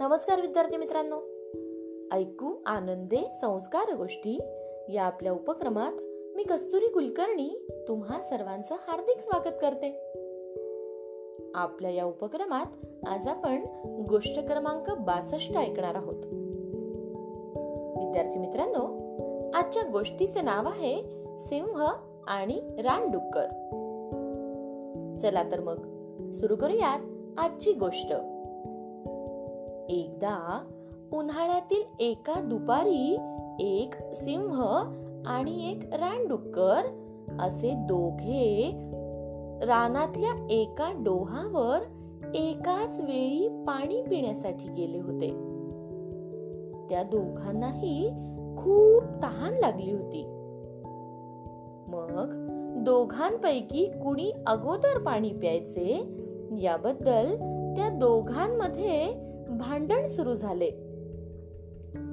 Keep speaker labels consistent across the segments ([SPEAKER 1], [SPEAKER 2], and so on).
[SPEAKER 1] नमस्कार विद्यार्थी मित्रांनो. ऐकू आनंदे संस्कार गोष्टी या आपल्या उपक्रमात मी कस्तुरी कुलकर्णी तुम्हा सर्वांचं हार्दिक स्वागत करते. आपल्या या उपक्रमात आज आपण गोष्ट क्रमांक बासष्ट ऐकणार आहोत. विद्यार्थी मित्रांनो आजच्या गोष्टीचे नाव आहे सिंह आणि रानडुक्कर. चला तर मग सुरू करूयात आजची गोष्ट. एकदा उन्हाळ्यातील एका दुपारी एक सिंह आणि एक रानडुक्कर असे दोघे रानातल्या एका डोहावर एकाच वेळी पाणी पिण्यासाठी गेले होते. त्या दोघांनाही खूप तहान लागली होती. मग दोघांपैकी कुणी अगोदर पाणी प्यायचे? याबद्दल त्या दोघांमध्ये भांडण सुरू झाले.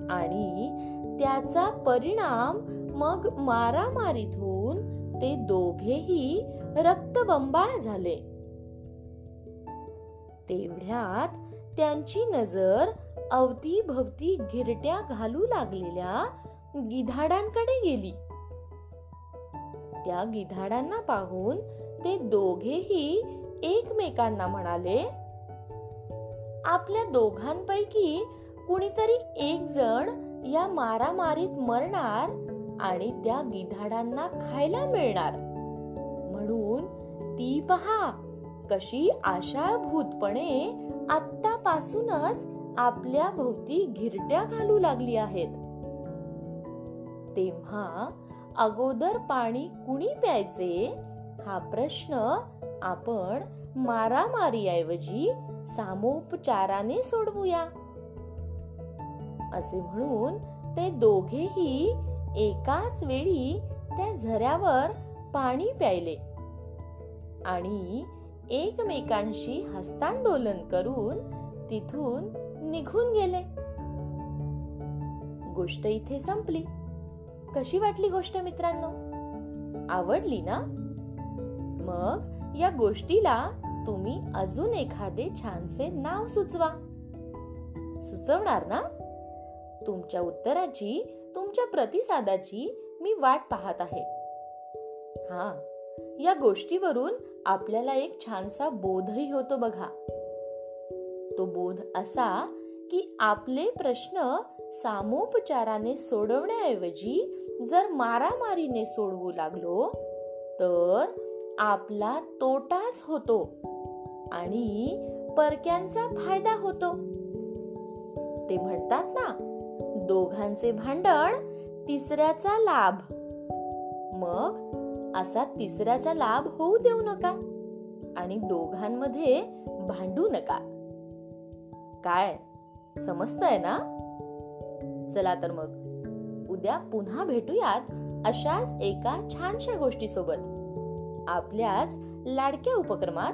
[SPEAKER 1] आणि त्याचा परिणाम मग मारामारीत होऊन ते दोघेही रक्तबंबाळ झाले. तेवढ्यात त्यांची नजर अवतीभवती गिरट्या घालू लागलेल्या गिधाडांकडे गेली. त्या गिधाडांना पाहून ते दोघेही एकमेकांना म्हणाले आपल्या दोघांपैकी कुणीतरी एक जण या मारामारीत मरणार आणि त्या गिधाडांना खायला मिळणार. म्हणून ती पहा कशी आशाभूतपणे आत्तापासूनच आपल्या भोवती घिरट्या घालू लागली आहेत. तेव्हा अगोदर पाणी कुणी प्यायचे? हा प्रश्न आपण मारामारी ऐवजी सामोपचाराने सोडवूया. असे म्हणून ते दोघेही एकाच वेळी त्या झऱ्यावर पाणी प्यायले आणि एकमेकांशी हस्तांदोलन करून तिथून निघून गेले. गोष्ट इथे संपली. कशी वाटली गोष्ट मित्रांनो? आवडली ना? मग या गोष्टीला तुम्ही अजून एखादे छानसे नाव सुचवा. सुचवणार ना? तुमच्या उत्तराची तुमच्या प्रतिसादाची मी वाट पाहत आहे. हा या गोष्टीवरून आपल्याला एक छानसा बोधही होतो बघा. तो बोध असा की आपले प्रश्न सामोपचाराने सोडवण्याऐवजी जर मारामारीने सोडवू लागलो तर आपला तोटाच होतो. आणि परक्यांचा फायदा होतो. ते म्हणतात ना दोघांचे भांडण तिसऱ्याचा लाभ. मग असा तिसऱ्याचा लाभ होऊ देऊ नका आणि दोघांमध्ये भांडू नका. काय? समजतंय ना? चला तर मग उद्या पुन्हा भेटूयात अशाच एका छानशा गोष्टी सोबत आपल्याच लाडक्या उपक्रमात